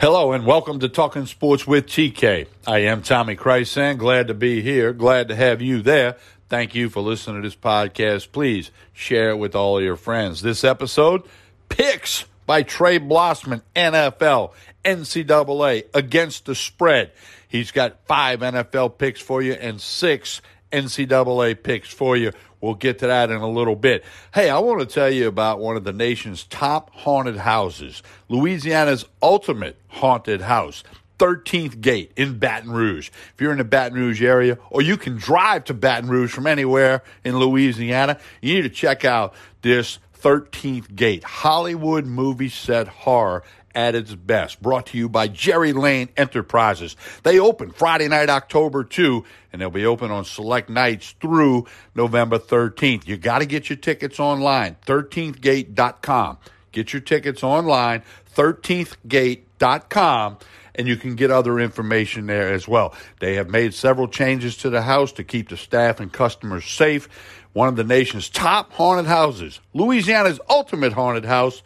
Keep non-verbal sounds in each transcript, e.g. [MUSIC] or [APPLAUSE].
Hello and welcome to Talking Sports with TK. I am Tommy Krysan. Glad to be here. Glad to have you there. Thank you for listening to this podcast. Please share it with all your friends. This episode, picks by Trey Blossman, NFL, NCAA, against the spread. He's got five NFL picks for you and six NCAA picks for you. We'll get to that in a little bit. Hey, I want to tell you about one of the nation's top haunted houses, Louisiana's ultimate haunted house. 13th Gate in Baton Rouge. If you're in the Baton Rouge area, or you can drive to Baton Rouge from anywhere in Louisiana, you need to check out this 13th Gate Hollywood movie set horror at its best. Brought to you by Jerry Lane Enterprises. They open Friday night, October 2, and they'll be open on select nights through November 13th. You got to get your tickets online, 13thgate.com. Get your tickets online, 13thgate.com and you can get other information there as well. They have made several changes to the house to keep the staff and customers safe. One of the nation's top haunted houses, Louisiana's ultimate haunted house,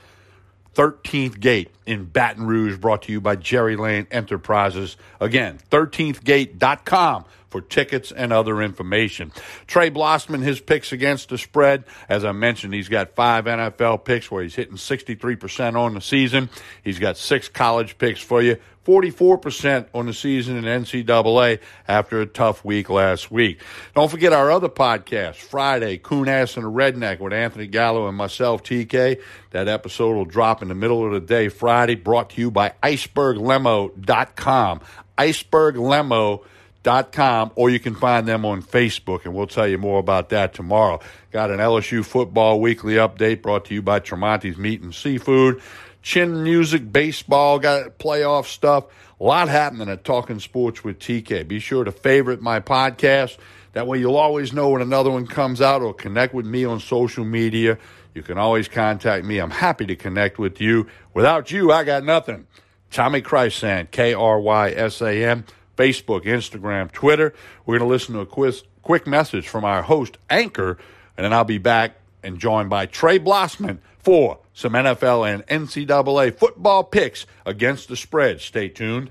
13th Gate in Baton Rouge, brought to you by Jerry Lane Enterprises. Again, 13thgate.com for tickets and other information. Trey Blossman, his picks against the spread. As I mentioned, he's got five NFL picks where he's hitting 63% on the season. He's got six college picks for you. 44% on the season in NCAA after a tough week last week. Don't forget our other podcast, Friday, Coon Ass and a Redneck with Anthony Gallo and myself, TK. That episode will drop in the middle of the day Friday, brought to you by iceberglimo.com. Iceberglimo.com, or you can find them on Facebook, and we'll tell you more about that tomorrow. Got an LSU football weekly update brought to you by Tremonti's Meat and Seafood chin music, baseball, got playoff stuff. A lot happening at Talking Sports with TK. Be sure to favorite my podcast. That way you'll always know when another one comes out or connect with me on social media. You can always contact me. I'm happy to connect with you. Without you, I got nothing. Tommy Krysan, K R Y S A N, Facebook, Instagram, Twitter. We're going to listen to a quick, quick message from our host, Anchor, and then I'll be back and joined by Trey Blossman for some NFL and NCAA football picks against the spread. Stay tuned.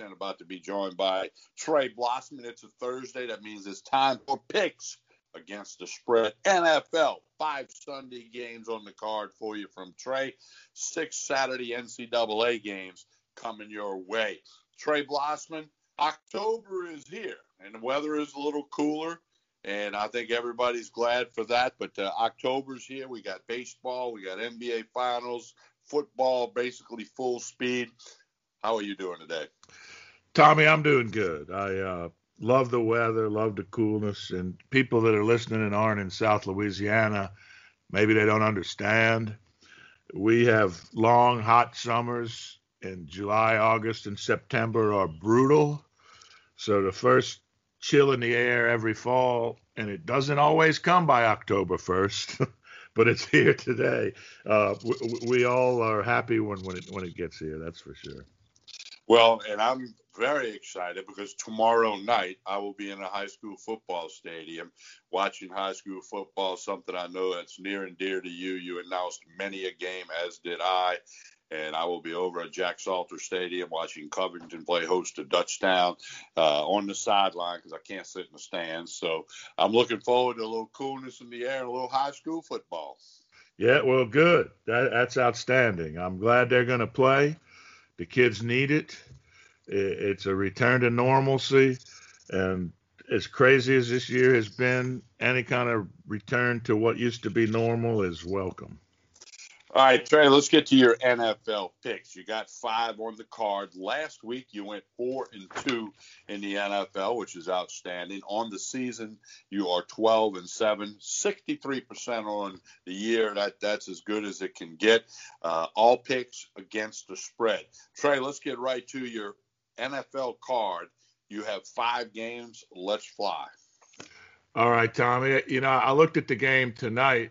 and about to be joined by Trey Blossman. It's a Thursday. That means it's time for picks against the spread. NFL, five Sunday games on the card for you from Trey, six Saturday NCAA games coming your way. Trey Blossman, October is here, and the weather is a little cooler. And I think everybody's glad for that. But uh, October's here. We got baseball, we got NBA finals, football, basically full speed. How are you doing today? Tommy, I'm doing good. I uh, love the weather, love the coolness, and people that are listening and aren't in South Louisiana, maybe they don't understand. We have long, hot summers, and July, August, and September are brutal. So the first chill in the air every fall, and it doesn't always come by October 1st. [LAUGHS] but it's [LAUGHS] here today. Uh, we, we, all are happy when when it when it gets here. That's for sure. Well, and I'm very excited because tomorrow night I will be in a high school football stadium watching high school football, something I know that's near and dear to you. You announced many a game, as did I. And I will be over at Jack Salter Stadium watching Covington play host to Dutchtown uh, on the sideline because I can't sit in the stands. So I'm looking forward to a little coolness in the air and a little high school football. Yeah, well, good. That, that's outstanding. I'm glad they're going to play. The kids need it. It's a return to normalcy. And as crazy as this year has been, any kind of return to what used to be normal is welcome. All right, Trey, let's get to your NFL picks. You got five on the card. Last week, you went four and two in the NFL, which is outstanding. On the season, you are 12 and seven, 63% on the year. That That's as good as it can get. Uh, all picks against the spread. Trey, let's get right to your NFL card. You have five games. Let's fly. All right, Tommy. You know, I looked at the game tonight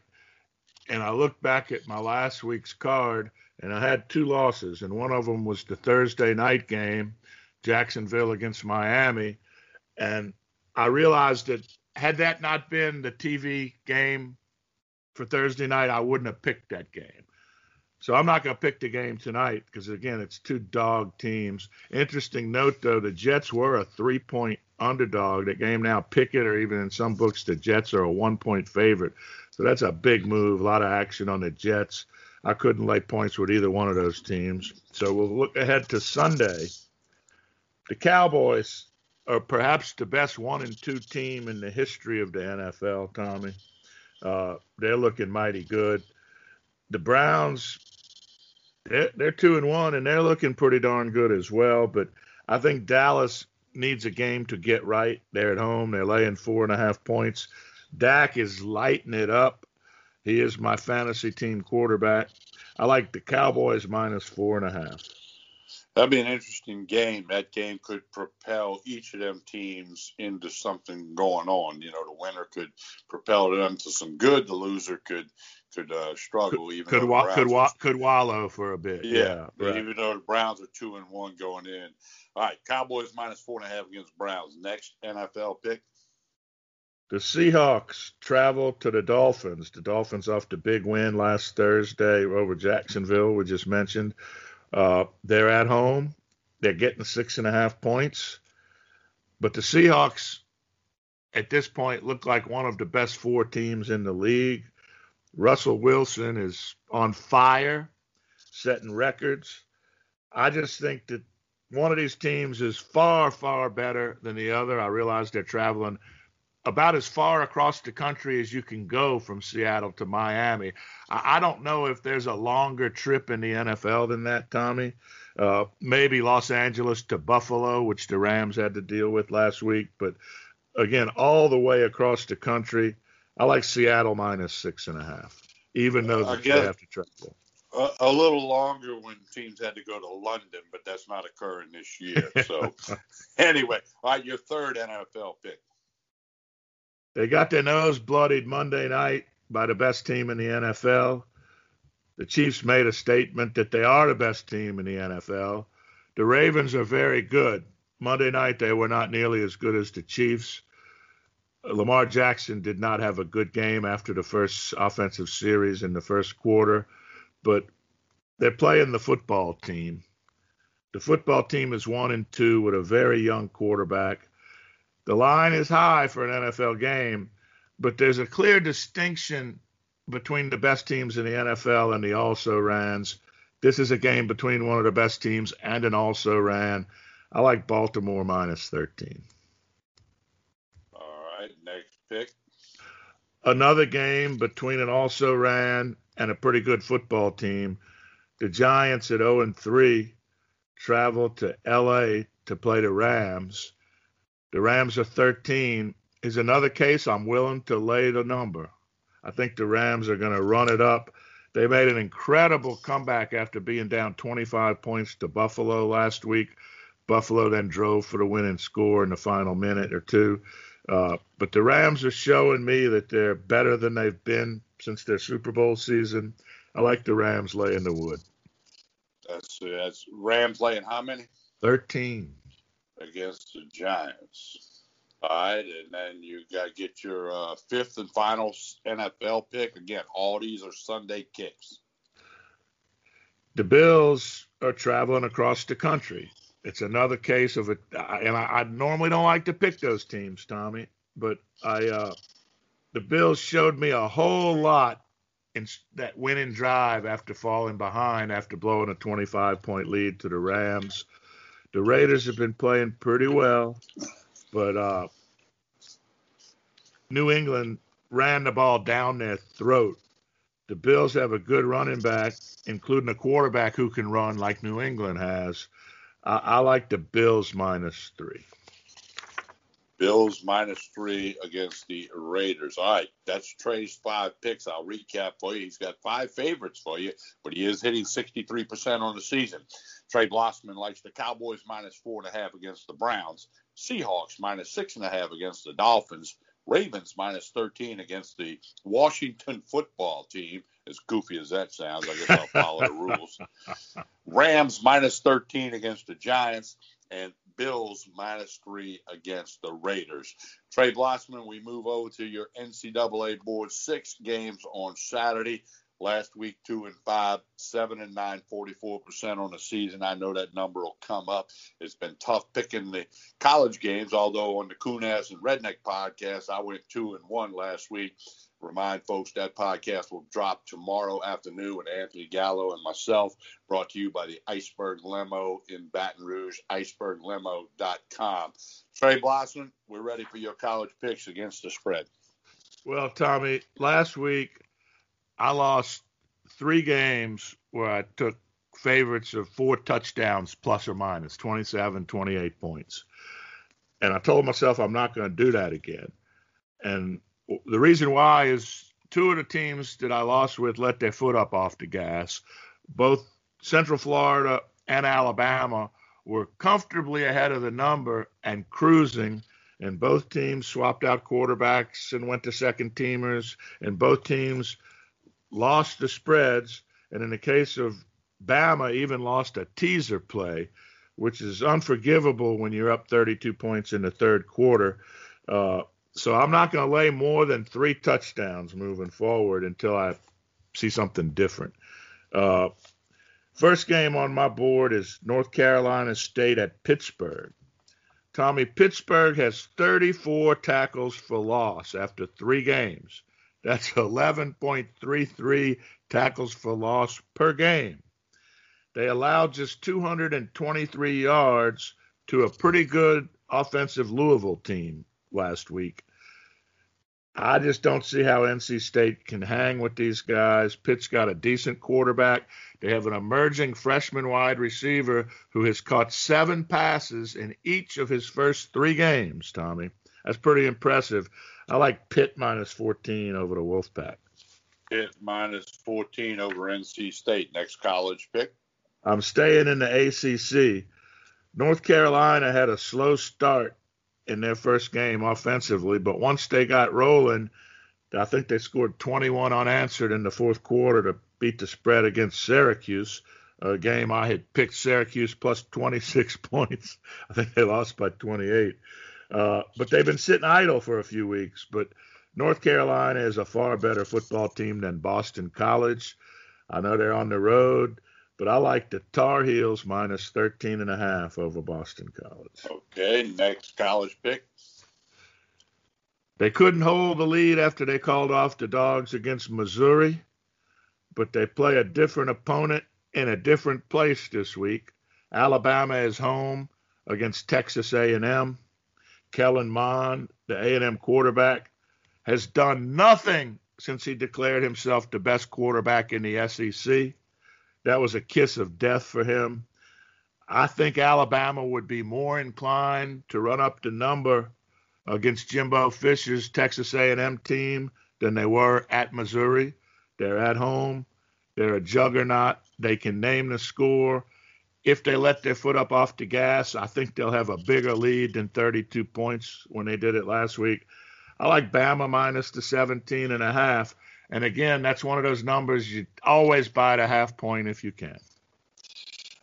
and I looked back at my last week's card, and I had two losses, and one of them was the Thursday night game, Jacksonville against Miami, and I realized that had that not been the TV game for Thursday night, I wouldn't have picked that game. So I'm not going to pick the game tonight because again, it's two dog teams. Interesting note though, the Jets were a three-point underdog. The game now pick it, or even in some books, the Jets are a one-point favorite. So that's a big move. A lot of action on the Jets. I couldn't lay points with either one of those teams. So we'll look ahead to Sunday. The Cowboys are perhaps the best one and two team in the history of the NFL, Tommy. Uh, they're looking mighty good. The Browns, they're, they're two and one, and they're looking pretty darn good as well. But I think Dallas needs a game to get right. They're at home. They're laying four and a half points. Dak is lighting it up. He is my fantasy team quarterback. I like the Cowboys minus four and a half. That'd be an interesting game. That game could propel each of them teams into something going on. You know, the winner could propel them to some good. The loser could could uh, struggle. Could even could, wa- could, wa- could wallow for a bit. Yeah, yeah right. even though the Browns are two and one going in. All right, Cowboys minus four and a half against Browns. Next NFL pick. The Seahawks travel to the Dolphins. The Dolphins off the big win last Thursday over Jacksonville, we just mentioned. Uh, they're at home. They're getting six and a half points. But the Seahawks, at this point, look like one of the best four teams in the league. Russell Wilson is on fire, setting records. I just think that one of these teams is far, far better than the other. I realize they're traveling about as far across the country as you can go from Seattle to Miami. I, don't know if there's a longer trip in the NFL than that, Tommy. Uh, maybe Los Angeles to Buffalo, which the Rams had to deal with last week. But again, all the way across the country, I like Seattle minus six and a half, even though uh, they have to travel. A, a, little longer when teams had to go to London, but that's not occurring this year. So, [LAUGHS] anyway, all right, your third NFL pick. They got their nose bloodied Monday night by the best team in the NFL. The Chiefs made a statement that they are the best team in the NFL. The Ravens are very good. Monday night, they were not nearly as good as the Chiefs. Lamar Jackson did not have a good game after the first offensive series in the first quarter, but they're playing the football team. The football team is one and two with a very young quarterback. The line is high for an NFL game, but there's a clear distinction between the best teams in the NFL and the also rans. This is a game between one of the best teams and an also ran. I like Baltimore minus 13. Right, next pick. Another game between an also ran and a pretty good football team. The Giants at 0 and 3 travel to LA to play the Rams. The Rams are 13 is another case I'm willing to lay the number. I think the Rams are going to run it up. They made an incredible comeback after being down 25 points to Buffalo last week. Buffalo then drove for the winning score in the final minute or two. Uh, but the Rams are showing me that they're better than they've been since their Super Bowl season. I like the Rams laying the wood. That's that's Rams laying how many? Thirteen against the Giants. All right, and then you got to get your uh, fifth and final NFL pick. Again, all these are Sunday kicks. The Bills are traveling across the country. It's another case of it, and I, I normally don't like to pick those teams, Tommy, but I uh, the Bills showed me a whole lot in that winning drive after falling behind after blowing a 25 point lead to the Rams. The Raiders have been playing pretty well, but uh, New England ran the ball down their throat. The Bills have a good running back, including a quarterback who can run like New England has. I, I like the Bills minus three. Bills minus three against the Raiders. All right, that's Trey's five picks. I'll recap for you. He's got five favorites for you, but he is hitting 63% on the season. Trey Blossman likes the Cowboys minus four and a half against the Browns, Seahawks minus six and a half against the Dolphins, Ravens minus 13 against the Washington football team. As goofy as that sounds, I guess I'll follow the rules. [LAUGHS] Rams minus 13 against the Giants, and Bills minus three against the Raiders. Trey Blossman, we move over to your NCAA board. Six games on Saturday. Last week, two and five, seven and nine, 44% on the season. I know that number will come up. It's been tough picking the college games, although on the Coon Ass and Redneck podcast, I went two and one last week. Remind folks that podcast will drop tomorrow afternoon with Anthony Gallo and myself, brought to you by the Iceberg Limo in Baton Rouge, iceberglimo.com. Trey Blossman we're ready for your college picks against the spread. Well, Tommy, last week I lost three games where I took favorites of four touchdowns plus or minus 27, 28 points. And I told myself I'm not going to do that again. And the reason why is two of the teams that I lost with let their foot up off the gas. Both Central Florida and Alabama were comfortably ahead of the number and cruising. And both teams swapped out quarterbacks and went to second teamers. And both teams lost the spreads. And in the case of Bama, even lost a teaser play, which is unforgivable when you're up 32 points in the third quarter. Uh, so I'm not going to lay more than three touchdowns moving forward until I see something different. Uh, first game on my board is North Carolina State at Pittsburgh. Tommy, Pittsburgh has 34 tackles for loss after three games. That's 11.33 tackles for loss per game. They allowed just 223 yards to a pretty good offensive Louisville team last week. I just don't see how NC State can hang with these guys. Pitt's got a decent quarterback. They have an emerging freshman wide receiver who has caught seven passes in each of his first three games, Tommy. That's pretty impressive. I like Pitt minus 14 over the Wolfpack. Pitt minus 14 over NC State. Next college pick. I'm staying in the ACC. North Carolina had a slow start in their first game offensively, but once they got rolling, I think they scored 21 unanswered in the fourth quarter to beat the spread against Syracuse, a game I had picked Syracuse plus 26 [LAUGHS] points. I think they lost by 28. Uh, but they've been sitting idle for a few weeks. But North Carolina is a far better football team than Boston College. I know they're on the road. But I like the Tar Heels minus 13 and a half over Boston College. Okay, next college pick. They couldn't hold the lead after they called off the dogs against Missouri, but they play a different opponent in a different place this week. Alabama is home against Texas A&M. Kellen Mond, the A&M quarterback, has done nothing since he declared himself the best quarterback in the SEC. That was a kiss of death for him. I think Alabama would be more inclined to run up the number against Jimbo Fisher's Texas A&M team than they were at Missouri. They're at home. They're a juggernaut. They can name the score. If they let their foot up off the gas, I think they'll have a bigger lead than 32 points when they did it last week. I like Bama minus the 17 and a half. And again, that's one of those numbers you always buy at a half point if you can.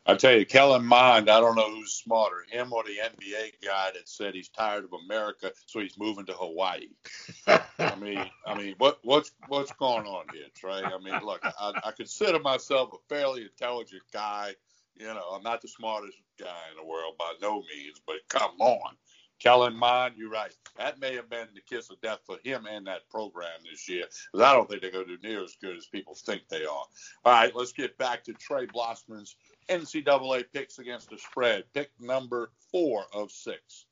I tell you, Kellen Mond, I don't know who's smarter, him or the NBA guy that said he's tired of America, so he's moving to Hawaii. I [LAUGHS] mean, I mean, what what's what's going on here, Trey? I mean, look, I, I consider myself a fairly intelligent guy. You know, I'm not the smartest guy in the world by no means, but come on. Kellen Mond, you're right. That may have been the kiss of death for him and that program this year, because I don't think they're going to do near as good as people think they are. All right, let's get back to Trey Blossman's NCAA picks against the spread. Pick number four of six.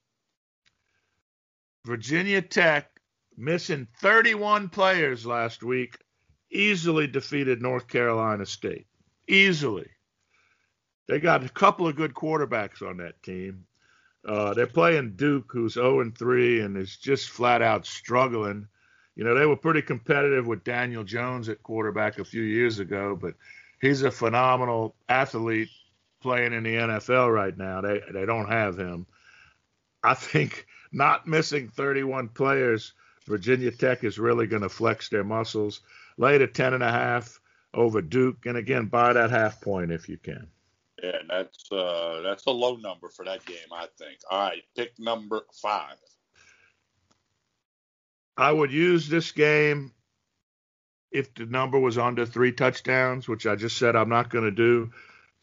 Virginia Tech missing 31 players last week, easily defeated North Carolina State. Easily. They got a couple of good quarterbacks on that team. Uh, they're playing Duke, who's 0 and 3 and is just flat out struggling. You know, they were pretty competitive with Daniel Jones at quarterback a few years ago, but he's a phenomenal athlete playing in the NFL right now. They they don't have him. I think not missing 31 players, Virginia Tech is really going to flex their muscles. To 10 and a half over Duke, and again buy that half point if you can. Yeah, that's uh, that's a low number for that game, I think. All right, pick number five. I would use this game if the number was under three touchdowns, which I just said I'm not going to do.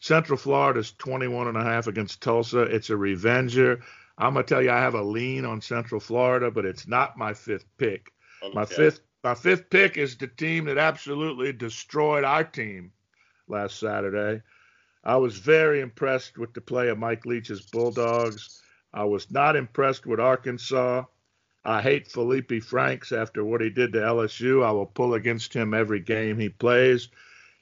Central Florida is 21 and a half against Tulsa. It's a revenger. I'm gonna tell you, I have a lean on Central Florida, but it's not my fifth pick. Okay. My fifth, my fifth pick is the team that absolutely destroyed our team last Saturday. I was very impressed with the play of Mike Leach's Bulldogs. I was not impressed with Arkansas. I hate Felipe Franks after what he did to LSU. I will pull against him every game he plays.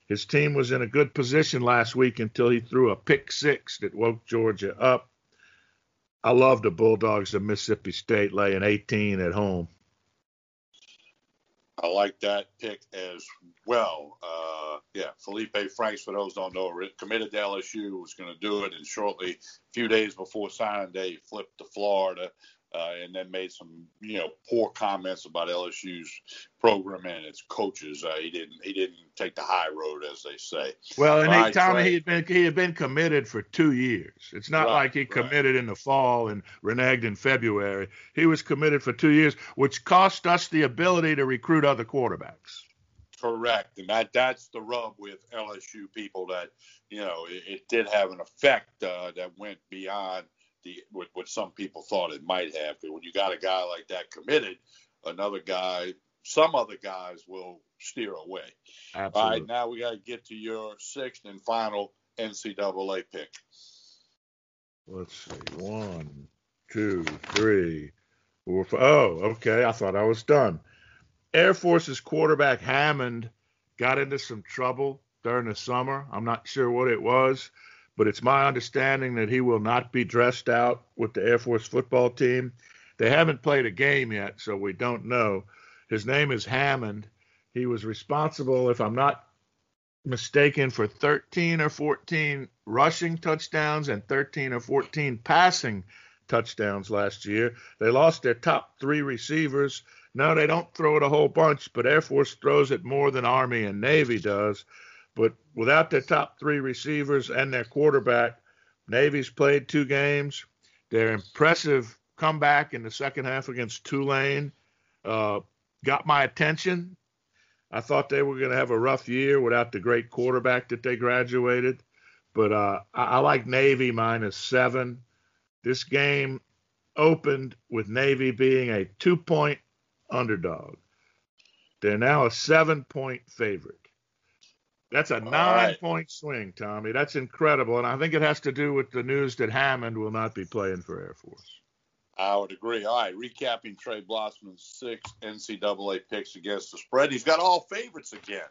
His team was in a good position last week until he threw a pick six that woke Georgia up. I love the Bulldogs of Mississippi State laying 18 at home. I like that pick as well. Uh, yeah, Felipe Franks, for those don't know, committed to LSU, was going to do it, and shortly, a few days before signing day, flipped to Florida uh, and then made some you know poor comments about LSU's program and its coaches. Uh, he didn't he didn't take the high road, as they say. Well, and he, Tommy, he had been he had been committed for two years. It's not right, like he committed right. in the fall and reneged in February. He was committed for two years, which cost us the ability to recruit other quarterbacks. Correct, and that that's the rub with LSU people that you know it, it did have an effect uh, that went beyond the what, what some people thought it might have. But when you got a guy like that committed, another guy, some other guys will steer away. Absolutely. All right, now we got to get to your sixth and final NCAA pick. Let's see, one, two, three, four, five. Oh, okay. I thought I was done. Air Force's quarterback Hammond got into some trouble during the summer. I'm not sure what it was but it's my understanding that he will not be dressed out with the Air Force football team. They haven't played a game yet, so we don't know. His name is Hammond. He was responsible, if I'm not mistaken, for 13 or 14 rushing touchdowns and 13 or 14 passing touchdowns last year. They lost their top three receivers. No, they don't throw it a whole bunch, but Air Force throws it more than Army and Navy does. But without their top three receivers and their quarterback, Navy's played two games. Their impressive comeback in the second half against Tulane uh, got my attention. I thought they were going to have a rough year without the great quarterback that they graduated. But uh, I, I like Navy minus seven. This game opened with Navy being a two point underdog. They're now a seven point favorite. That's a nine right. point swing, Tommy. That's incredible. And I think it has to do with the news that Hammond will not be playing for Air Force. I would agree. All right, recapping Trey Blossman's six NCAA picks against the spread. He's got all favorites again.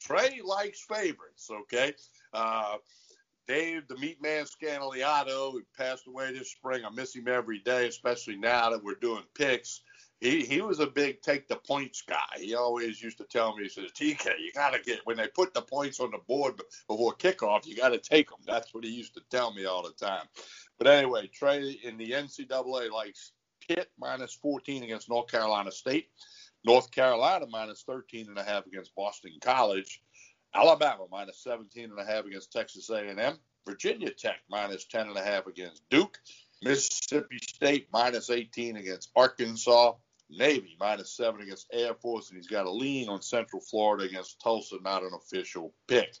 Trey likes favorites, okay? Uh, Dave, the meat man Scandaliato, who passed away this spring. I miss him every day, especially now that we're doing picks he he was a big take the points guy. He always used to tell me, he says, TK, you got to get when they put the points on the board before kickoff, you got to take them. That's what he used to tell me all the time. But anyway, Trey in the NCAA likes Pitt minus 14 against North Carolina State, North Carolina minus 13 and a half against Boston College, Alabama minus 17 and a half against Texas A&M, Virginia Tech minus 10 and a half against Duke. Mississippi State minus 18 against Arkansas. Navy minus seven against Air Force, and he's got a lean on Central Florida against Tulsa, not an official pick.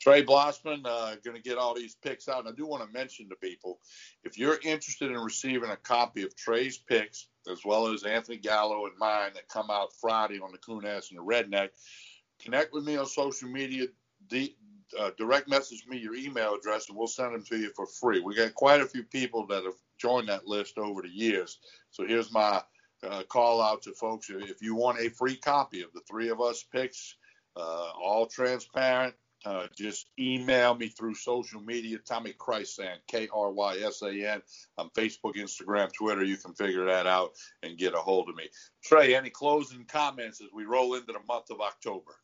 Trey Blossman uh, going to get all these picks out. And I do want to mention to people if you're interested in receiving a copy of Trey's picks, as well as Anthony Gallo and mine that come out Friday on the Coon Ass and the Redneck, connect with me on social media. Uh, direct message me your email address and we'll send them to you for free. We got quite a few people that have joined that list over the years. So here's my uh, call out to folks if you want a free copy of the three of us picks uh, all transparent. Uh, just email me through social media, Tommy Krysan, K R Y S A N, on Facebook, Instagram, Twitter. You can figure that out and get a hold of me. Trey, any closing comments as we roll into the month of October?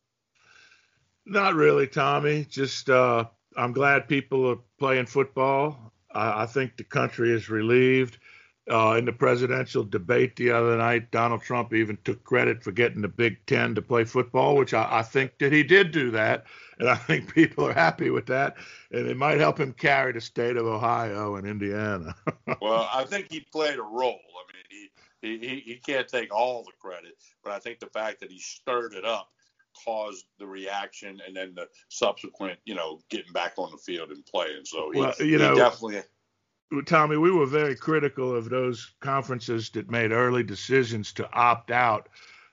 Not really, Tommy. Just uh, I'm glad people are playing football. I, I think the country is relieved. Uh, in the presidential debate the other night, Donald Trump even took credit for getting the Big Ten to play football, which I, I, think that he did do that, and I think people are happy with that, and it might help him carry the state of Ohio and Indiana. [LAUGHS] well, I think he played a role. I mean, he, he he can't take all the credit, but I think the fact that he stirred it up caused the reaction and then the subsequent, you know, getting back on the field and playing. So he, well, you know, definitely. Tommy, we were very critical of those conferences that made early decisions to opt out.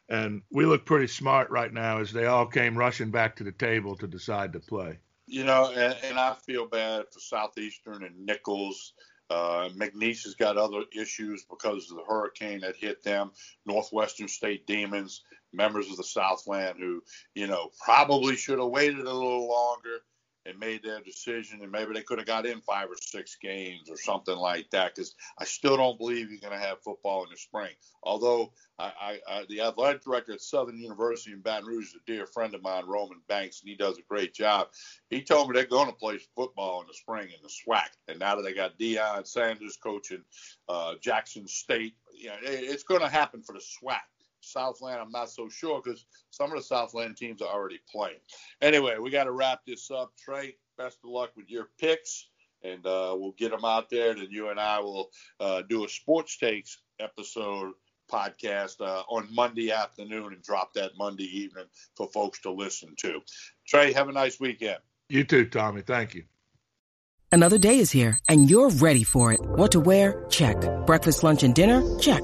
And we look pretty smart right now as they all came rushing back to the table to decide to play. You know, and, and I feel bad for Southeastern and Nicholls uh, McNeese has got other issues because of the hurricane that hit them. Northwestern State Demons, members of the Southland, who you know probably should have waited a little longer and made their decision, and maybe they could have got in five or six games or something like that. Because I still don't believe you're going to have football in the spring. Although I, I, I, the athletic director at Southern University in Baton Rouge is a dear friend of mine, Roman Banks, and he does a great job. He told me they're going to play football in the spring in the SWAC, and now that they got Deion Sanders coaching uh, Jackson State, you know, it, it's going to happen for the SWAC. Southland, I'm not so sure because some of the Southland teams are already playing. Anyway, we got to wrap this up. Trey, best of luck with your picks, and uh, we'll get them out there. Then you and I will uh, do a sports takes episode podcast uh, on Monday afternoon and drop that Monday evening for folks to listen to. Trey, have a nice weekend. You too, Tommy. Thank you. Another day is here, and you're ready for it. What to wear? Check. Breakfast, lunch, and dinner? Check.